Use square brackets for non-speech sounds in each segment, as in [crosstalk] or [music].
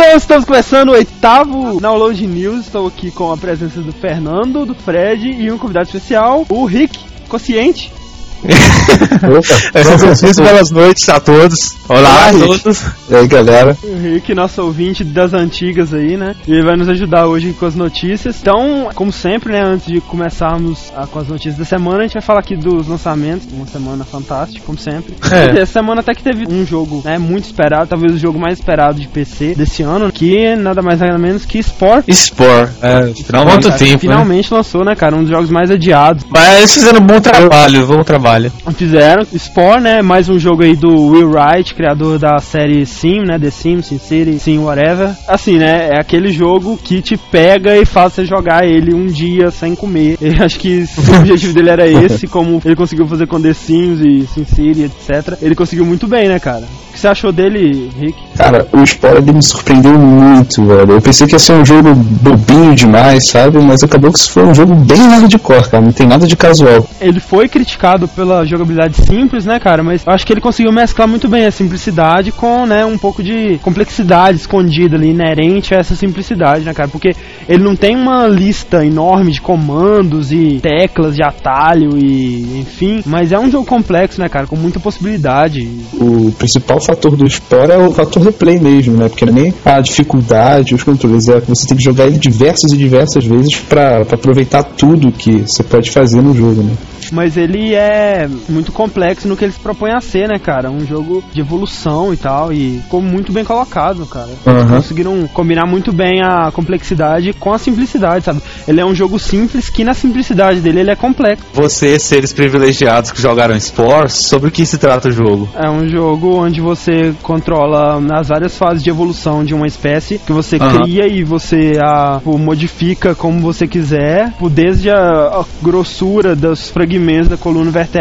Então estamos começando o oitavo Download News. Estou aqui com a presença do Fernando, do Fred e um convidado especial, o Rick, consciente. Opa, belas noites a todos. Olá, Olá a todos. E aí, galera? O Rick, nosso ouvinte das antigas aí, né? E ele vai nos ajudar hoje com as notícias. Então, como sempre, né? Antes de começarmos a, com as notícias da semana, a gente vai falar aqui dos lançamentos. Uma semana fantástica, como sempre. É. Essa semana até que teve um jogo, né? Muito esperado, talvez o jogo mais esperado de PC desse ano, que nada mais nada menos que Spore. Spore, é, finalmente. Quanto tempo, Finalmente né? lançou, né, cara? Um dos jogos mais adiados. Mas eles fizeram um bom trabalho, bom trabalho trabalho. Fizeram. Spore, né? Mais um jogo aí do Will Wright, criador da série Sim, né? The Sims, Sim City, Sim Whatever. Assim, né? É aquele jogo que te pega e faz você jogar ele um dia sem comer. [laughs] Eu acho que o objetivo dele era esse, [laughs] como ele conseguiu fazer com The Sims e Sim City, etc. Ele conseguiu muito bem, né, cara? O que você achou dele, Rick? Cara, o Spore me surpreendeu muito, velho. Eu pensei que ia ser um jogo bobinho demais, sabe? Mas acabou que foi um jogo bem hardcore, cara. Não tem nada de casual. Ele foi criticado pela jogabilidade simples, né, cara? Mas eu acho que ele conseguiu mesclar muito bem a simplicidade com, né, um pouco de complexidade escondida ali, inerente a essa simplicidade, né, cara? Porque ele não tem uma lista enorme de comandos e teclas de atalho e, enfim, mas é um jogo complexo, né, cara? Com muita possibilidade. O principal fator do Spore é o fator replay mesmo, né? Porque nem a dificuldade, os controles, é que você tem que jogar ele diversas e diversas vezes para aproveitar tudo que você pode fazer no jogo, né? mas ele é muito complexo no que eles propõem a ser, né, cara? Um jogo de evolução e tal, e ficou muito bem colocado, cara. Uhum. Conseguiram combinar muito bem a complexidade com a simplicidade, sabe? Ele é um jogo simples que na simplicidade dele ele é complexo. Vocês, seres privilegiados que jogaram Spore, sobre o que se trata o jogo? É um jogo onde você controla as várias fases de evolução de uma espécie que você uhum. cria e você a, modifica como você quiser, desde a, a grossura dos fragmentos da coluna vertebral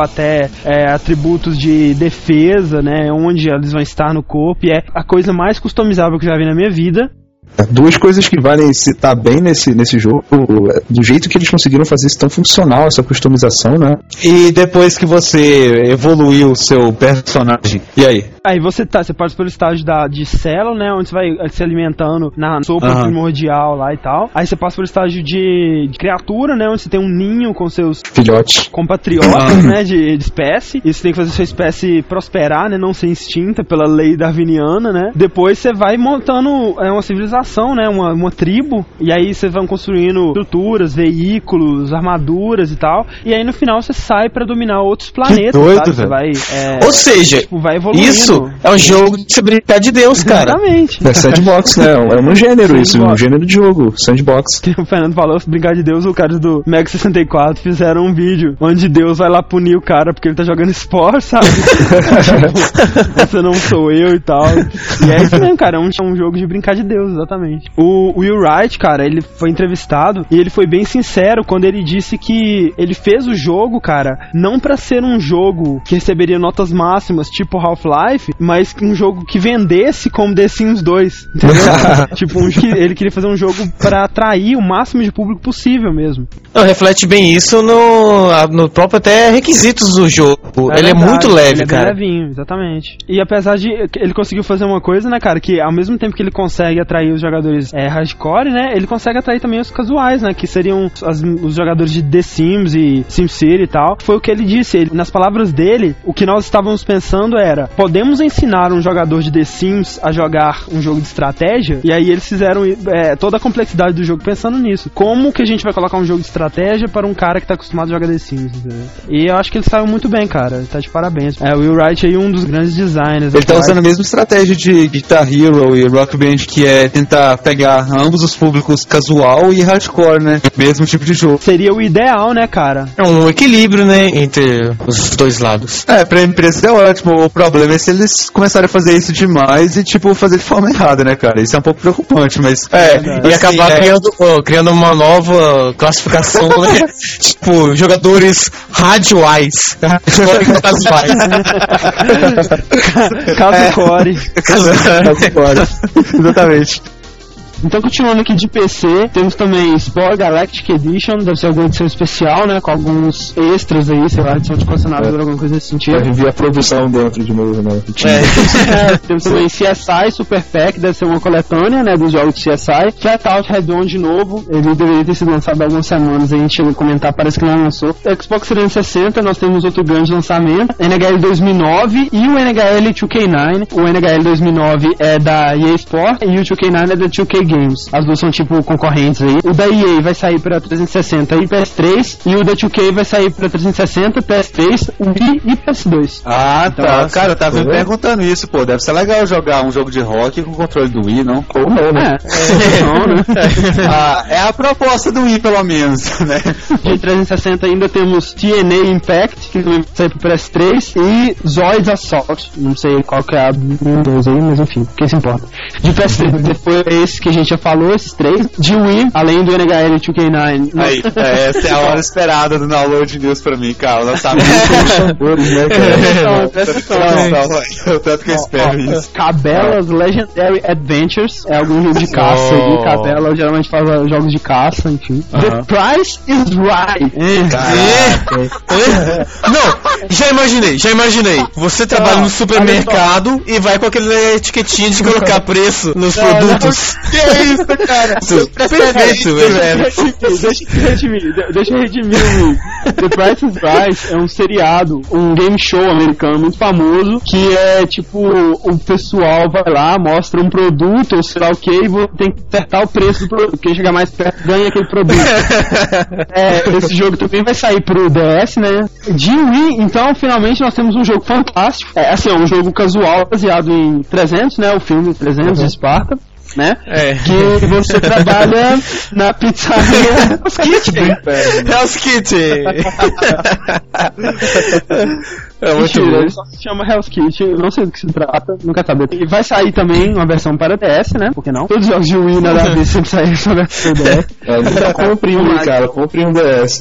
até é, atributos de defesa, né? Onde eles vão estar no corpo. E é a coisa mais customizável que eu já vi na minha vida. Duas coisas que valem citar bem nesse, nesse jogo, do jeito que eles conseguiram fazer isso tão funcional, essa customização, né? E depois que você evoluiu o seu personagem, e aí? Aí você tá, você passa pelo estágio da, de célula, né? Onde você vai se alimentando na sopa uhum. primordial lá e tal. Aí você passa pelo estágio de, de, criatura, né? Onde você tem um ninho com seus filhotes compatriotas, uhum. né? De, de, espécie. E você tem que fazer sua espécie prosperar, né? Não ser extinta pela lei darwiniana, né? Depois você vai montando é, uma civilização, né? Uma, uma tribo. E aí você vai construindo estruturas, veículos, armaduras e tal. E aí no final você sai para dominar outros planetas. Que doido, sabe? Você vai, é, Ou seja, tipo, vai evoluindo. Isso é um jogo de se brincar de Deus, cara. Exatamente. É sandbox, né? É um gênero sandbox. isso, um gênero de jogo, sandbox. Que o Fernando falou, brincar de Deus, o cara do Mega 64 fizeram um vídeo onde Deus vai lá punir o cara porque ele tá jogando esporte, sabe? [laughs] tipo, você não sou eu e tal. E é isso mesmo, cara, é um, é um jogo de brincar de Deus, exatamente. O Will Wright, cara, ele foi entrevistado e ele foi bem sincero quando ele disse que ele fez o jogo, cara, não para ser um jogo que receberia notas máximas, tipo Half-Life, Life, mas um jogo que vendesse como The Sims 2. [laughs] Entendeu? [laughs] tipo, um, ele queria fazer um jogo para atrair o máximo de público possível mesmo. Não, reflete bem isso no, no próprio até requisitos do jogo. É ele é verdade, é muito leve, ele cara. É levinho, exatamente. E apesar de ele conseguiu fazer uma coisa, né, cara, que ao mesmo tempo que ele consegue atrair os jogadores é, hardcore, né, ele consegue atrair também os casuais, né, que seriam as, os jogadores de The Sims e SimCity e tal. Foi o que ele disse, ele, nas palavras dele, o que nós estávamos pensando era, podemos ensinar um jogador de The Sims a jogar um jogo de estratégia, e aí eles fizeram é, toda a complexidade do jogo pensando nisso. Como que a gente vai colocar um jogo de estratégia para um cara que tá acostumado a jogar The Sims, entendeu? E eu acho que ele saiu muito bem, cara. Tá de parabéns. É, o Will Wright aí, um dos grandes designers. Ele tá usando a mesma estratégia de Guitar Hero e Rock Band, que é tentar pegar ambos os públicos casual e hardcore, né? Mesmo tipo de jogo. Seria o ideal, né, cara? É um equilíbrio, né, entre os dois lados. É, pra empresa é ótimo. O problema é se eles começarem a fazer isso demais e, tipo, fazer de forma errada, né, cara? Isso é um pouco preocupante, mas. É, é e acabar é. criando, criando uma nova classificação, né? [laughs] tipo, jogadores radioais. [laughs] Casuais. Caso Core. [laughs] Caso Core. Exatamente. Então, continuando aqui de PC, temos também Spore Galactic Edition, deve ser alguma edição especial, né? Com alguns extras aí, sei lá, edição de colecionador, É. alguma coisa desse sentido. Pra rever a produção dentro de novo, né? [laughs] É, [laughs] temos também CSI Super Pack, deve ser uma coletânea, né, dos jogos de CSI. Flatout Red On de novo, ele deveria ter sido lançado há algumas semanas, a gente chegou a comentar, parece que não lançou. Xbox 360, nós temos outro grande lançamento, NHL 2009 e o NHL 2K9. O NHL 2009 é da EA Sport e o 2K9 é da 2K Games. As duas são tipo concorrentes aí. O da EA vai sair para 360 e PS3 e o da 2K vai sair para 360, PS3, Wii e PS2. Ah, tá. Então, Cara, eu tava me perguntando isso, pô. Deve ser legal jogar um jogo de rock com controle do Wii, não? Ou não, né? É, [laughs] não, né? [laughs] ah, é a proposta do Wii, pelo menos, [laughs] né? De 360 ainda temos TNA Impact, que também vai sair pro PS3, e Zoids Assault. Não sei qual que é a dos aí, mas enfim, quem se importa. De PS3, depois esse que a gente já falou, esses três. De Wii, além do NHL 2K9. Aí, é, essa é a hora [laughs] esperada do Download News pra mim, cara. Lançamento. [laughs] Sabores, né, cara? Então, eu tanto que eu espero isso. Cabelas Legendary Adventures é algum jogo de caça aí. Cabela geralmente faz jogos de caça, enfim. The Price is Right. [laughs] Não, já imaginei, já imaginei. Você trabalha no supermercado e vai com aquela etiquetinha de colocar preço nos produtos. É isso, cara? Isso, Perfeito, velho. Deixa eu redimir, de- deixa eu redimir o The Price is Right é um seriado, um game show americano muito famoso, que é tipo, o pessoal vai lá, mostra um produto ou sei lá o que, e tem que acertar o preço do produto. Quem chegar mais perto ganha aquele produto. [laughs] É, esse jogo também vai sair pro DS, né? De Wii, então, finalmente nós temos um jogo fantástico. É, assim, é um jogo casual baseado em 300, né? O filme 300 de Esparta, né? É. Que você trabalha na pizzaria Hell's Kitchen. Hell's Kitchen. É muito Mentira, bom. ele só se chama Hell's Kitchen, eu não sei do que se trata, nunca saber. E vai sair também uma versão para DS, né? Por que não? Todos os jogos de Wii na DS sempre saem só versão DS. É, compre um, cara, compre um DS.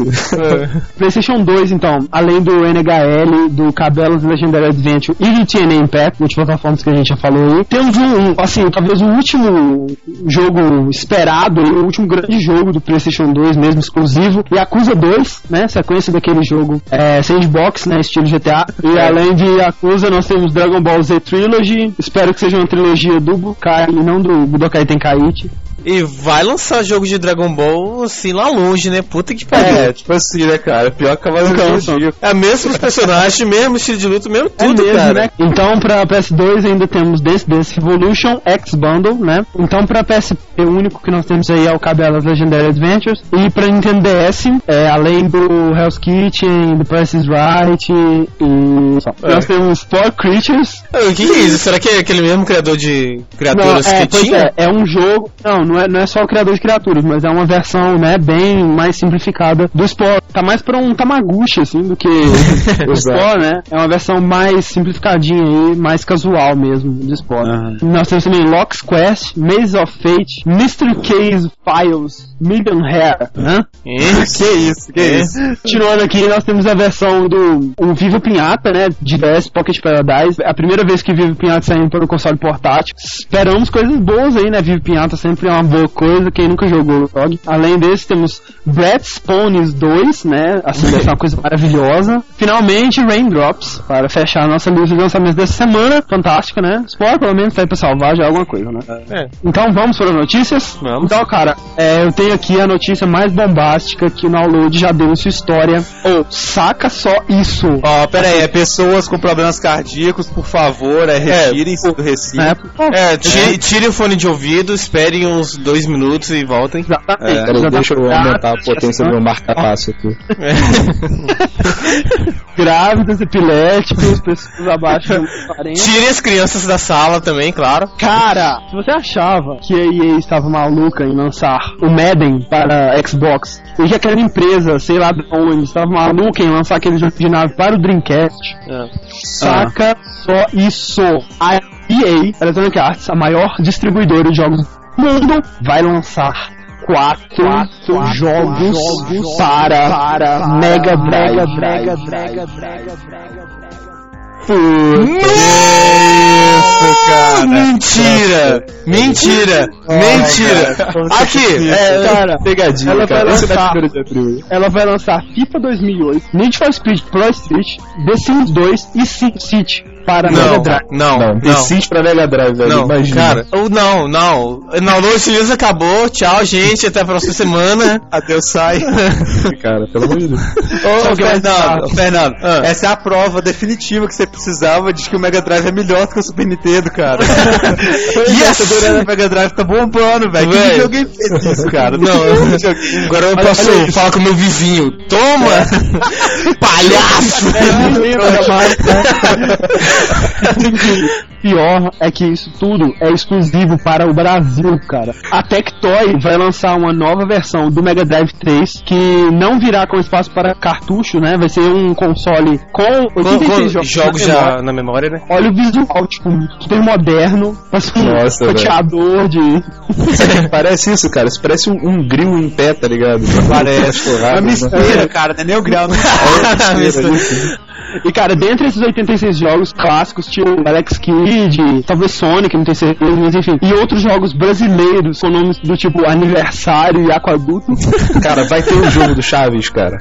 [laughs] PlayStation 2, então, além do NHL, do Cabelos Legendary Adventure e do TNA Impact, multiplataformas que a gente já falou aí, temos um, um, assim, talvez o último jogo esperado, o último grande jogo do PlayStation 2 mesmo, exclusivo, Yakuza 2, né, sequência daquele jogo é, sandbox, né, estilo GTA, e além de Yakuza nós temos Dragon Ball Z Trilogy, espero que seja uma trilogia do Bukai e não do Budokai Tenkaichi. E vai lançar jogo de Dragon Ball assim lá longe, né? Puta que pariu. É, tipo assim, né, cara? Pior que Cavaleiro do. Zodíaco. É mesmo os personagens, [laughs] mesmo estilo de luta, mesmo tudo, é mesmo, cara. né? Então pra PS2 ainda temos Dance Dance Revolution X Bundle, né? Então pra PSP o único que nós temos aí é o Cabelas Legendary Adventures e pra Nintendo DS, é, além do Hell's Kitchen, do Price is Right e só. É. nós temos Four Creatures. O que, que é isso? Será que é aquele mesmo criador de criaturas Não, é, que pois tinha? é, é um jogo, não, não é, não é só o criador de criaturas, mas é uma versão, né, bem mais simplificada do Spore. Tá mais pra um Tamaguchi, assim, do que [laughs] o Spore, né? É uma versão mais simplificadinha aí, mais casual mesmo do Spore. Aham. Nós temos também Locks Quest, Maze of Fate, Mystery Case Files, Million Hair, né? Isso. [laughs] Que isso, que É. isso. Continuando aqui, nós temos a versão do o Viva Pinhata, né? De DS Pocket Paradise. É a primeira vez que Viva Pinhata saindo para o console portátil. Esperamos coisas boas aí, né? Viva Pinhata sempre é uma boa coisa. Quem nunca jogou, jogue. Além desse, temos Ponies 2, né? Assim, deve ser uma coisa maravilhosa. Finalmente, Raindrops, para fechar a nossa lista de lançamentos dessa semana. Fantástica, né? Spore, pelo menos, tá aí pra salvar já alguma coisa, né? É. Então vamos para as notícias? Vamos. Então, cara, é, eu tenho aqui a notícia mais bombástica que o download já deu em sua história. Ou, saca só isso. Ó, pera aí, é pessoas com problemas cardíacos, por favor, é, retirem-se do recinto. Né? Por favor. É, tire, tire o fone de ouvido, esperem uns dois minutos e voltem. Exatamente. É, Peraí, Já deixa tá eu aumentar a potência do meu marca-passo aqui. [laughs] Grávidas, epiléticos, pessoas abaixo de 40. Tirem as crianças da sala também, claro. Cara, se você achava que a EA estava maluca em lançar o Madden para Xbox e que aquela empresa, sei lá de onde, estava maluca em lançar aquele jogo de nave para o Dreamcast, saca só isso. A EA, Electronic Arts, a maior distribuidora de jogos mundo, vai lançar quatro, jogos, para, Mega Drive. Isso, cara. Mentira! Mentira! Mentira! Aqui, é, Cara, Pegadinha, Ela vai cara. Lançar. ela vai lançar FIFA 2008, Need for Speed Pro Street, The Sims 2 e SimCity para Mega não, Drive. não, Não, não. Sims pra Mega Drive, velho. Não, Imagina. cara, ou não, não. Não, Lois News acabou. Tchau, gente. Até a próxima semana. Adeus, sai. cara, pelo amor de Deus. Ô, Fernando, Fernando, Ah. essa é a prova definitiva que você precisava de que o Mega Drive é melhor do que o Super Nintendo, cara. e essa durante o Mega Drive tá bombando, velho. Que videogame fez isso, cara? Não, agora eu posso falar com o meu vizinho. Toma! Palhaço! [laughs] Pior é que isso tudo é exclusivo para o Brasil, cara. A Tectoy vai lançar uma nova versão do Mega Drive 3 que não virá com espaço para cartucho, né? Vai ser um console com Com, 86 com jogos, jogos na memória. já na memória, né? Olha o visual, tipo, super moderno. Parece um Nossa, velho. roteador de. [laughs] Parece isso, cara. Isso parece um, um grill em pé, tá ligado? Parece. É uma mistura, cara. [laughs] Não é nem o grau, não. E cara, dentre esses 86 jogos clássicos, tinha o Alex Kidd, talvez Sonic, não tenho certeza, mas enfim. E outros jogos brasileiros com nomes do tipo Aniversário e Aquaduto. [laughs] Cara, vai ter o jogo do Chaves, cara.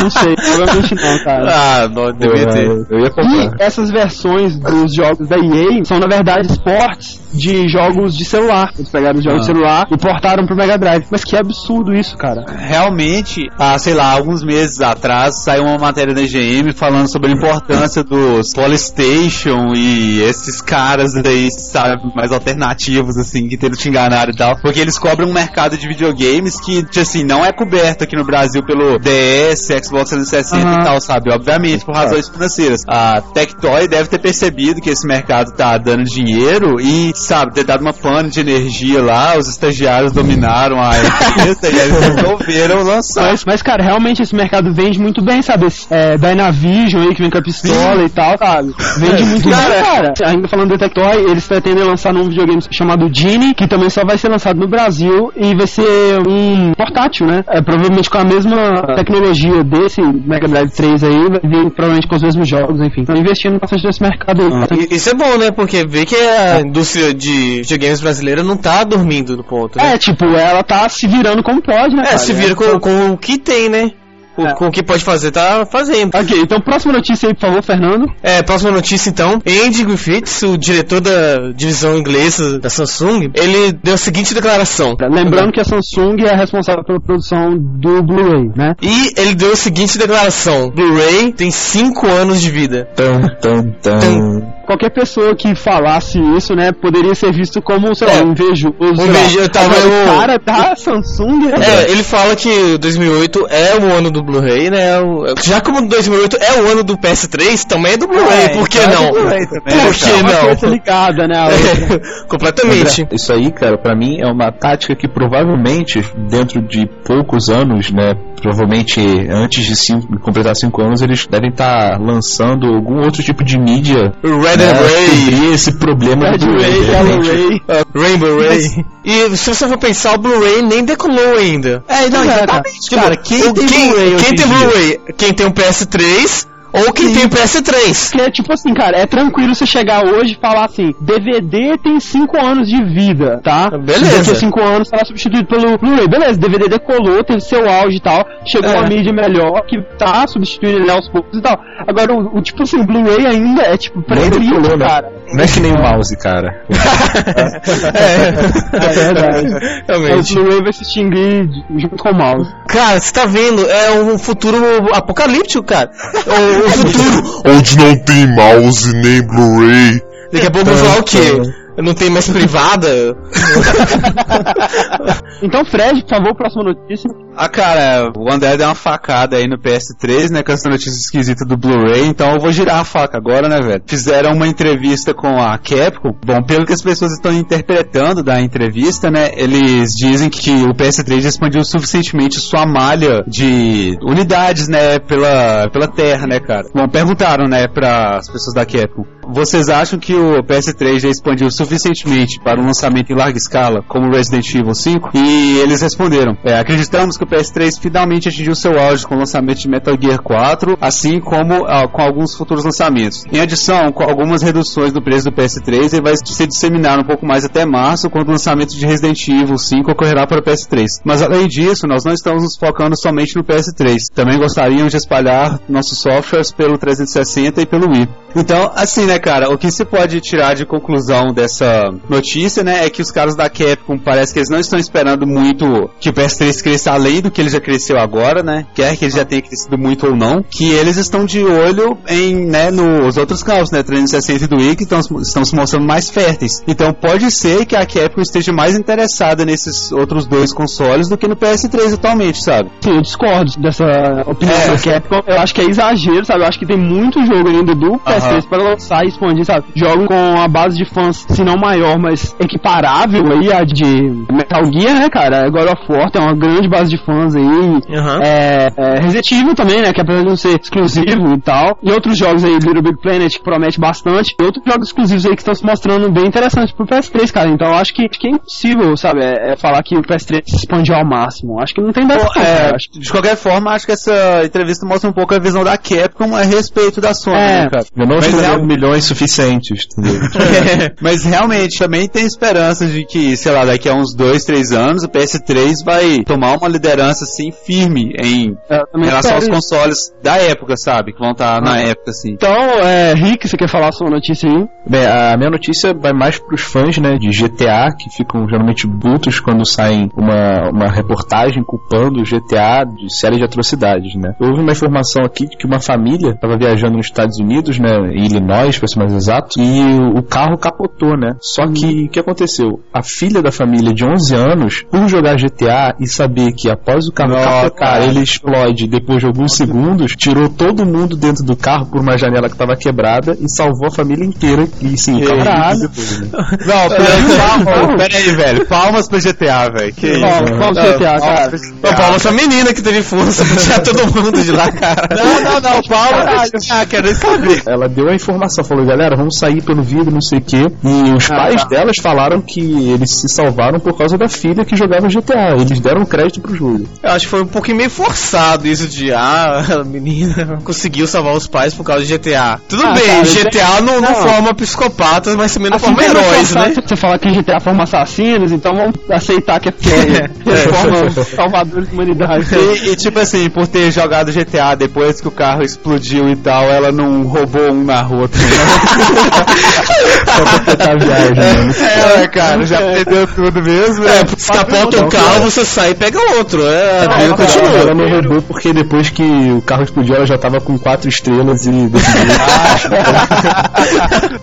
Não sei, provavelmente não, cara. Ah, não, devia ter. Eu, ia E comprar. essas versões dos jogos da EA são, na verdade, esportes de jogos de celular. Eles pegaram os jogos de celular e portaram pro Mega Drive. Mas que absurdo isso, cara. Realmente, há, sei lá, alguns meses atrás, saiu uma matéria da IGM falando sobre a importância dos Polystation e esses caras aí, sabe, mais alternativos, assim, que tentam te enganar e tal. Porque eles cobram um mercado de videogames que, assim, não é coberto aqui no Brasil pelo DS, Xbox 360 Aham. e tal, sabe? Obviamente, por razões financeiras. A Tectoy deve ter percebido que esse mercado tá dando dinheiro e, sabe, ter dado uma pane de energia lá, os estagiários dominaram a empresa [laughs] e eles resolveram lançar. Mas, mas, cara, realmente esse mercado vende muito bem, sabe? É, Dynavision que vem com a pistola e tal, sabe? Vende muito bem, cara. Ainda falando do Tectoy, eles pretendem lançar um videogame chamado Genie, que também só vai ser lançado no Brasil e vai ser um portátil, né? É, provavelmente com a mesma tecnologia desse Mega Drive 3 aí, vai vir provavelmente com os mesmos jogos, enfim. Estão investindo bastante nesse mercado aí. E- Isso é bom, né? Porque vê que a indústria de videogames brasileira não tá dormindo no ponto, né? É, tipo, ela tá se virando como pode, né? É, cara? se vira com, com o que tem, né? Com, É. com o que pode fazer, tá fazendo. Ok, então próxima notícia aí, por favor, Fernando. É, próxima notícia então. Andy Griffiths, o diretor da divisão inglesa da Samsung, ele deu a seguinte declaração. Lembrando que a Samsung é responsável pela produção do Blu-ray, né? E ele deu a seguinte declaração: Blu-ray tem 5 anos de vida. Tan, tan, tan. Qualquer pessoa que falasse isso, né, poderia ser visto como, sei lá, É. um invejoso. sei lá. invejo- eu tava- O cara da Samsung é... É, ele fala que 2008 é o ano do Blu-ray, né? O- Já como 2008 é o ano do PS3, também é do Blu-ray, por que não? Blu-ray também, Por que cara? coisa não? ligada, né? [laughs] É, completamente. Isso aí, cara, pra mim é uma tática que provavelmente, dentro de poucos anos, né? Provavelmente antes de cinco, completar cinco anos, eles devem estar lançando algum outro tipo de mídia Red né, and Ray, esse problema Red do Blu-ray, Ray. Rainbow Ray. E se você for pensar, o Blu-ray nem decolou ainda. É, não, É, exatamente, Tipo, cara. Quem o- tem quem, Blu-ray quem em tem? Blu-ray? Quem tem um PS3 ou quem tem um PS3. Porque, tipo assim, cara, é tranquilo você chegar hoje e falar assim, DVD tem 5 anos de vida, tá? Beleza. Daqui a 5 anos será substituído pelo Blu-ray. Beleza, DVD decolou, teve seu auge e tal, chegou É. uma mídia melhor que tá substituindo ele aos poucos e tal. Agora, o, o tipo assim, Blu-ray ainda é tipo decolou, né? cara. Não é que nem o mouse, cara. [laughs] É verdade. O Realmente. Blu-ray vai se extinguir junto com o mouse. Cara, você tá vendo? É um futuro apocalíptico, cara. O, [laughs] o futuro. onde não tem mouse nem Blu-ray. Daqui a pouco eu vou falar o quê? Não tem mais privada? [laughs] Então, Fred, por favor, próxima notícia. Ah, cara, o André deu uma facada aí no PS3, né, com essa notícia esquisita do Blu-ray, então eu vou girar a faca agora, né, velho. Fizeram uma entrevista com a Capcom. Bom, pelo que as pessoas estão interpretando da entrevista, né, eles dizem que o PS3 expandiu suficientemente sua malha de unidades, né, pela, pela Terra, né, cara. Bom, perguntaram, né, para as pessoas da Capcom. Vocês acham que o PS3 já expandiu suficientemente para um lançamento em larga escala, como Resident Evil 5, e eles responderam: é, acreditamos que o PS3 finalmente atingiu seu auge com o lançamento de Metal Gear 4, assim como ah, com alguns futuros lançamentos. Em adição, com algumas reduções do preço do PS3, ele vai se disseminar um pouco mais até março, quando o lançamento de Resident Evil 5 ocorrerá para o PS3. Mas além disso, nós não estamos nos focando somente no PS3. Também gostaríamos de espalhar nossos softwares pelo 360 e pelo Wii. Então, assim, né, cara, o que se pode tirar de conclusão dessa notícia, né, é que os caras da Capcom parece que eles não estão esperando muito que o PS3 cresça além do que ele já cresceu agora, né, quer que ele já tenha crescido muito ou não, que eles estão de olho em, né, nos outros carros, né, 360 e do Wii, que estão, estão se mostrando mais férteis. Então, pode ser que a Capcom esteja mais interessada nesses outros dois consoles do que no PS3 atualmente, sabe? Sim, eu discordo dessa opinião É. da Capcom. Eu acho que é exagero, sabe? Eu acho que tem muito jogo ainda do PS3 para lançar e expandir, sabe? Jogos com a base de fãs, se não maior, mas equiparável aí a de Metal Gear, né, cara? God of War tem uma grande base de fãs aí. Aham. É, é, Resident Evil também, né? Que apesar de não ser exclusivo e tal. E outros jogos aí, Little Big Planet, que promete bastante. E outros jogos exclusivos aí que estão se mostrando bem interessantes pro PS3, cara. Então eu acho que, acho que é impossível, sabe? É, é falar que o PS3 se expandiu ao máximo. Acho que não tem dessa. É, de qualquer forma, acho que essa entrevista mostra um pouco a visão da Capcom a respeito da Sony, É. né, cara? Não Mas é- milhões suficientes, entendeu? [laughs] Mas realmente também tem esperanças de que, sei lá, daqui a uns dois, três anos o PS3 vai tomar uma liderança assim firme em também relação aos consoles da época, sabe? Que vão estar na época assim. Então, é, Rick, você quer falar a sua notícia aí? Bem, a minha notícia vai mais pros fãs, né, de GTA, que ficam geralmente brutos quando saem uma, uma reportagem culpando o GTA de série de atrocidades, né. Houve uma informação aqui de que uma família estava viajando nos Estados Unidos, né, Illinois, para ser mais exato, e o, carro capotou, né. Só que, o que aconteceu? A filha da família de 11 anos, por jogar GTA e saber que após o carro capotar, ele explode depois de alguns segundos, tirou todo mundo dentro do carro por uma janela que estava quebrada e salvou a família inteira. E sim, carro Caralho. depois, né? Não, pera, palmas, pera aí, velho. Palmas pro GTA, velho. Que Qual, isso? qual GTA, cara? Não, Paulo, essa menina que teve força [laughs] pra tirar todo mundo de lá, cara. Não, não, não, palmas pro GTA, quero saber. Ela deu a informação, falou, galera, vamos sair pelo vidro, não sei o quê. E os Ah, pais tá. delas falaram que eles se salvaram por causa da filha que jogava GTA. Eles deram crédito pro jogo. Eu acho que foi um pouquinho meio forçado isso de, ah, [laughs] a menina conseguiu salvar os pais por causa de GTA. Tudo Ah, bem, cara, GTA não, não não. forma psicopatas, mas também não Assim forma heróis, né? Você fala que GTA forma assassinos, então vamos aceitar que é que [laughs] é, forma salvadores da humanidade. E, e, tipo assim, por ter jogado GTA depois que o carro explodiu e tal, ela não roubou um na rua também. [laughs] Só pra tentar a viagem, né? É, cara, já perdeu tudo mesmo. É, né? porque capota um carro, você sai e pega outro. É, a continua. ela não roubou porque depois que o carro explodiu, ela já tava com quatro estrelas e. [laughs]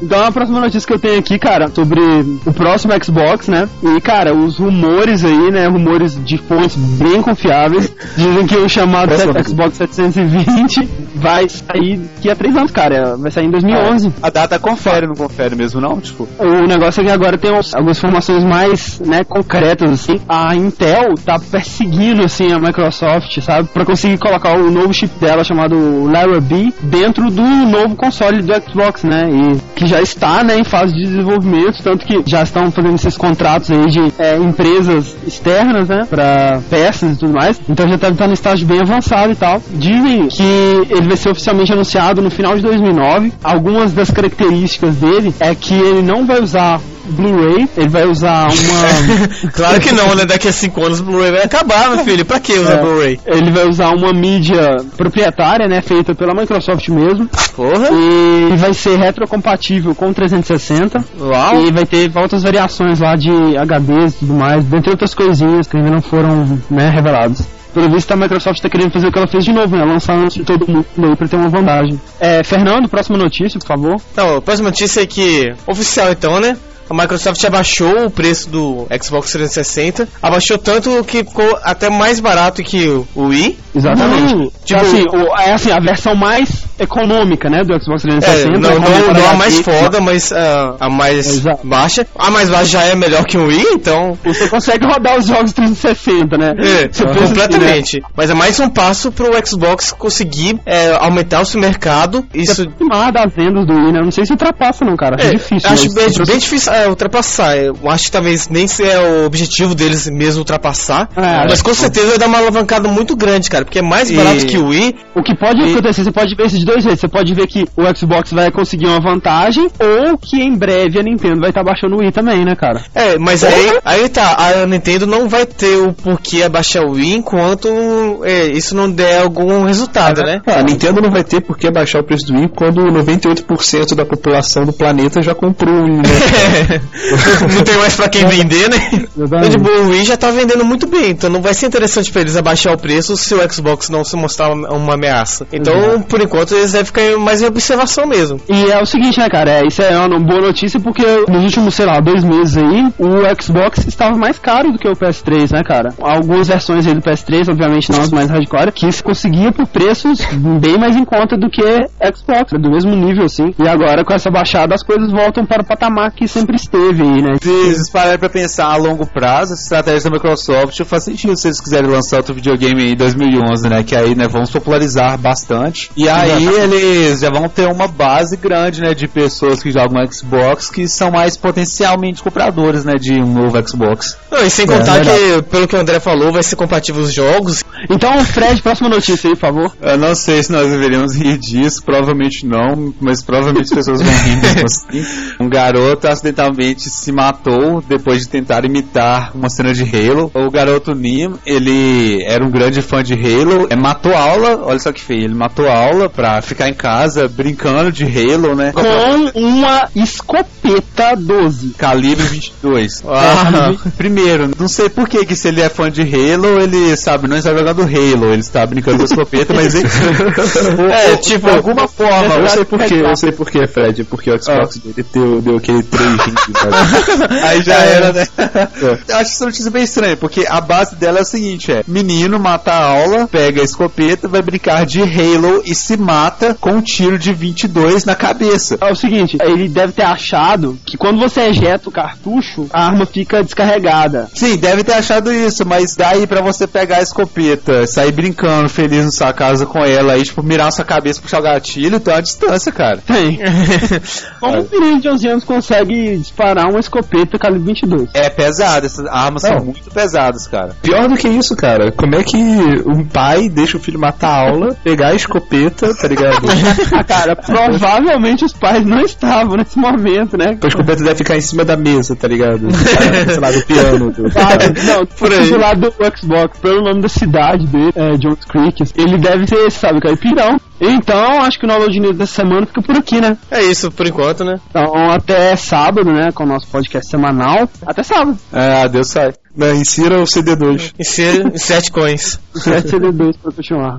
Então a próxima notícia que eu tenho aqui, cara, sobre o próximo Xbox, né? E, cara, os rumores aí, né? Rumores de fontes bem confiáveis, dizem que o chamado Xbox 720 vai sair daqui a três anos, cara. Vai sair em 2011. A data confere, não confere mesmo, não? Tipo, O negócio é que agora tem algumas informações mais, né, concretas, assim. A Intel tá perseguindo, assim, a Microsoft, sabe? Pra conseguir colocar o novo chip dela, chamado Lara B, dentro do novo console do Xbox, né? E que já está, né, em fase de desenvolvimento, tanto que já estão fazendo esses contratos aí de é, empresas externas, né, pra peças e tudo mais. Então já tá, tá no estágio bem avançado e tal. Dizem que ele vai ser oficialmente anunciado no final de 2009. Algumas das características dele é que ele não vai usar Blu-ray, ele vai usar uma [laughs] claro que não, né? Daqui a 5 anos o Blu-ray vai acabar, meu filho. Pra que usar É. Blu-ray? ele vai usar uma mídia proprietária, né, feita pela Microsoft mesmo, Porra. e vai ser retrocompatível com o 360. Uau. E vai ter outras variações lá de HDs e tudo mais, dentre outras coisinhas que ainda não foram né, reveladas. Pelo visto, a Microsoft está querendo fazer o que ela fez de novo, né? Lançar antes de todo mundo aí pra ter uma vantagem. É, Fernando, próxima notícia, por favor. Então, próxima notícia é que, oficial então, né? A Microsoft abaixou o preço do Xbox 360. Abaixou tanto que ficou até mais barato que o Wii. Exatamente. Tipo, Tipo assim, o- é assim, a versão mais econômica, né, do Xbox É, 360. não, é não, não a mais foda, mas ah, a mais Exato. baixa. A mais baixa já é melhor que o Wii, então. Você consegue rodar os jogos 360, né? É, Você pensa assim, completamente. Mas é mais um passo pro Xbox conseguir é, aumentar o seu mercado. né? Isso Se aproximar das vendas do Wii, né? Eu Não sei se ultrapassa, não, cara. Acho É, difícil. acho mas- bem, bem difícil. Pra ultrapassar. Eu acho que talvez nem se é o objetivo deles mesmo ultrapassar. É, mas com certeza vai dar uma alavancada muito grande, cara. Porque é mais E- barato que o Wii. O que pode E- acontecer, você pode ver isso de dois jeitos. Você pode ver que o Xbox vai conseguir uma vantagem, ou que em breve a Nintendo vai estar baixando o Wii também, né, cara? É, mas aí, aí tá, a Nintendo não vai ter o porquê abaixar o Wii enquanto é, isso não der algum resultado, né? Ah, a Nintendo não vai ter por que baixar o preço do Wii quando 98% da população do planeta já comprou o Wii, né? [laughs] [laughs] não tem mais pra quem vender, né? Então, de boa, o Wii já tá vendendo muito bem, então não vai ser interessante pra eles abaixar o preço se o Xbox não se mostrar uma, ameaça. Então, por enquanto, eles devem ficar mais em observação mesmo. E é o seguinte, né, cara? É, isso é uma boa notícia porque nos últimos, sei lá, dois meses aí, o Xbox estava mais caro do que o PS3, né, cara? Algumas versões aí do PS3, obviamente não as mais hardcore, que se conseguia por preços bem mais em conta do que Xbox, do mesmo nível, assim. E agora, com essa baixada, as coisas voltam para o patamar que sempre esteve aí, né? Se vocês pararem pra pensar a longo prazo, essa estratégia da Microsoft faz sentido se eles quiserem lançar outro videogame em 2011, né? Que aí, né, vamos popularizar bastante. E aí eles já vão ter uma base grande, né, de pessoas que jogam Xbox que são mais potencialmente compradores, né, de um novo Xbox. Não, e sem É, contar que, pelo que o André falou, vai ser compatível os jogos. Então, Fred, próxima notícia aí, por favor. Eu não sei se nós deveríamos rir disso, provavelmente não, mas provavelmente as pessoas vão rir mesmo [laughs] assim. Um garoto acidentalmente se matou depois de tentar imitar uma cena de Halo. O garoto Nim, ele era um grande fã de Halo, é, matou aula, olha só que feio, ele matou aula pra ficar em casa brincando de Halo, né? Com uma escopeta 12. Calibre 22. [laughs] Ah. É, primeiro, não sei por que que se ele é fã de Halo, ele sabe, não está jogando Halo, ele está brincando com a escopeta, mas ele, [laughs] É, tipo, de alguma forma, eu sei por quê, eu sei por quê, Fred. Porque o Xbox dele deu, deu aquele 3 [laughs] Aí já era, né? Eu acho essa notícia bem estranha, porque a base dela é a seguinte: é menino mata a aula, pega a escopeta, vai brincar de Halo e se mata com um tiro de 22 na cabeça. É o seguinte, ele deve ter achado que quando você ejeta o cartucho, a arma fica descarregada. Sim, deve ter achado isso, mas daí pra você pegar a escopeta, sair brincando, feliz na sua casa com ela, aí, tipo, mirar sua cabeça, puxar o gatilho, tem uma distância, cara. Tem. [laughs] Como um menino de 11 anos consegue disparar uma escopeta calibre 22? É pesado, essas armas Não. são muito pesadas, cara. Pior do que isso, cara. Como é que um pai deixa o filho matar a aula, pegar a escopeta, tá ligado? [laughs] Cara, provavelmente os pais não estavam nesse momento, né? a escopeta deve ficar em cima da mesa, tá ligado? Sei lá, [laughs] do piano. Do... Ah, não, por aí. Do lado do Xbox, pelo nome da cidade dele, é, Jones Creek, ele deve ser esse, sabe, caipirão. Então, acho que o download news dessa semana fica por aqui, né? é isso por enquanto, né? Então, até sábado, né, com o nosso podcast semanal. Até sábado. É, Deus sai. Não, insira o CD2. E ser em sete coins. [laughs] 7 CD2 pra continuar.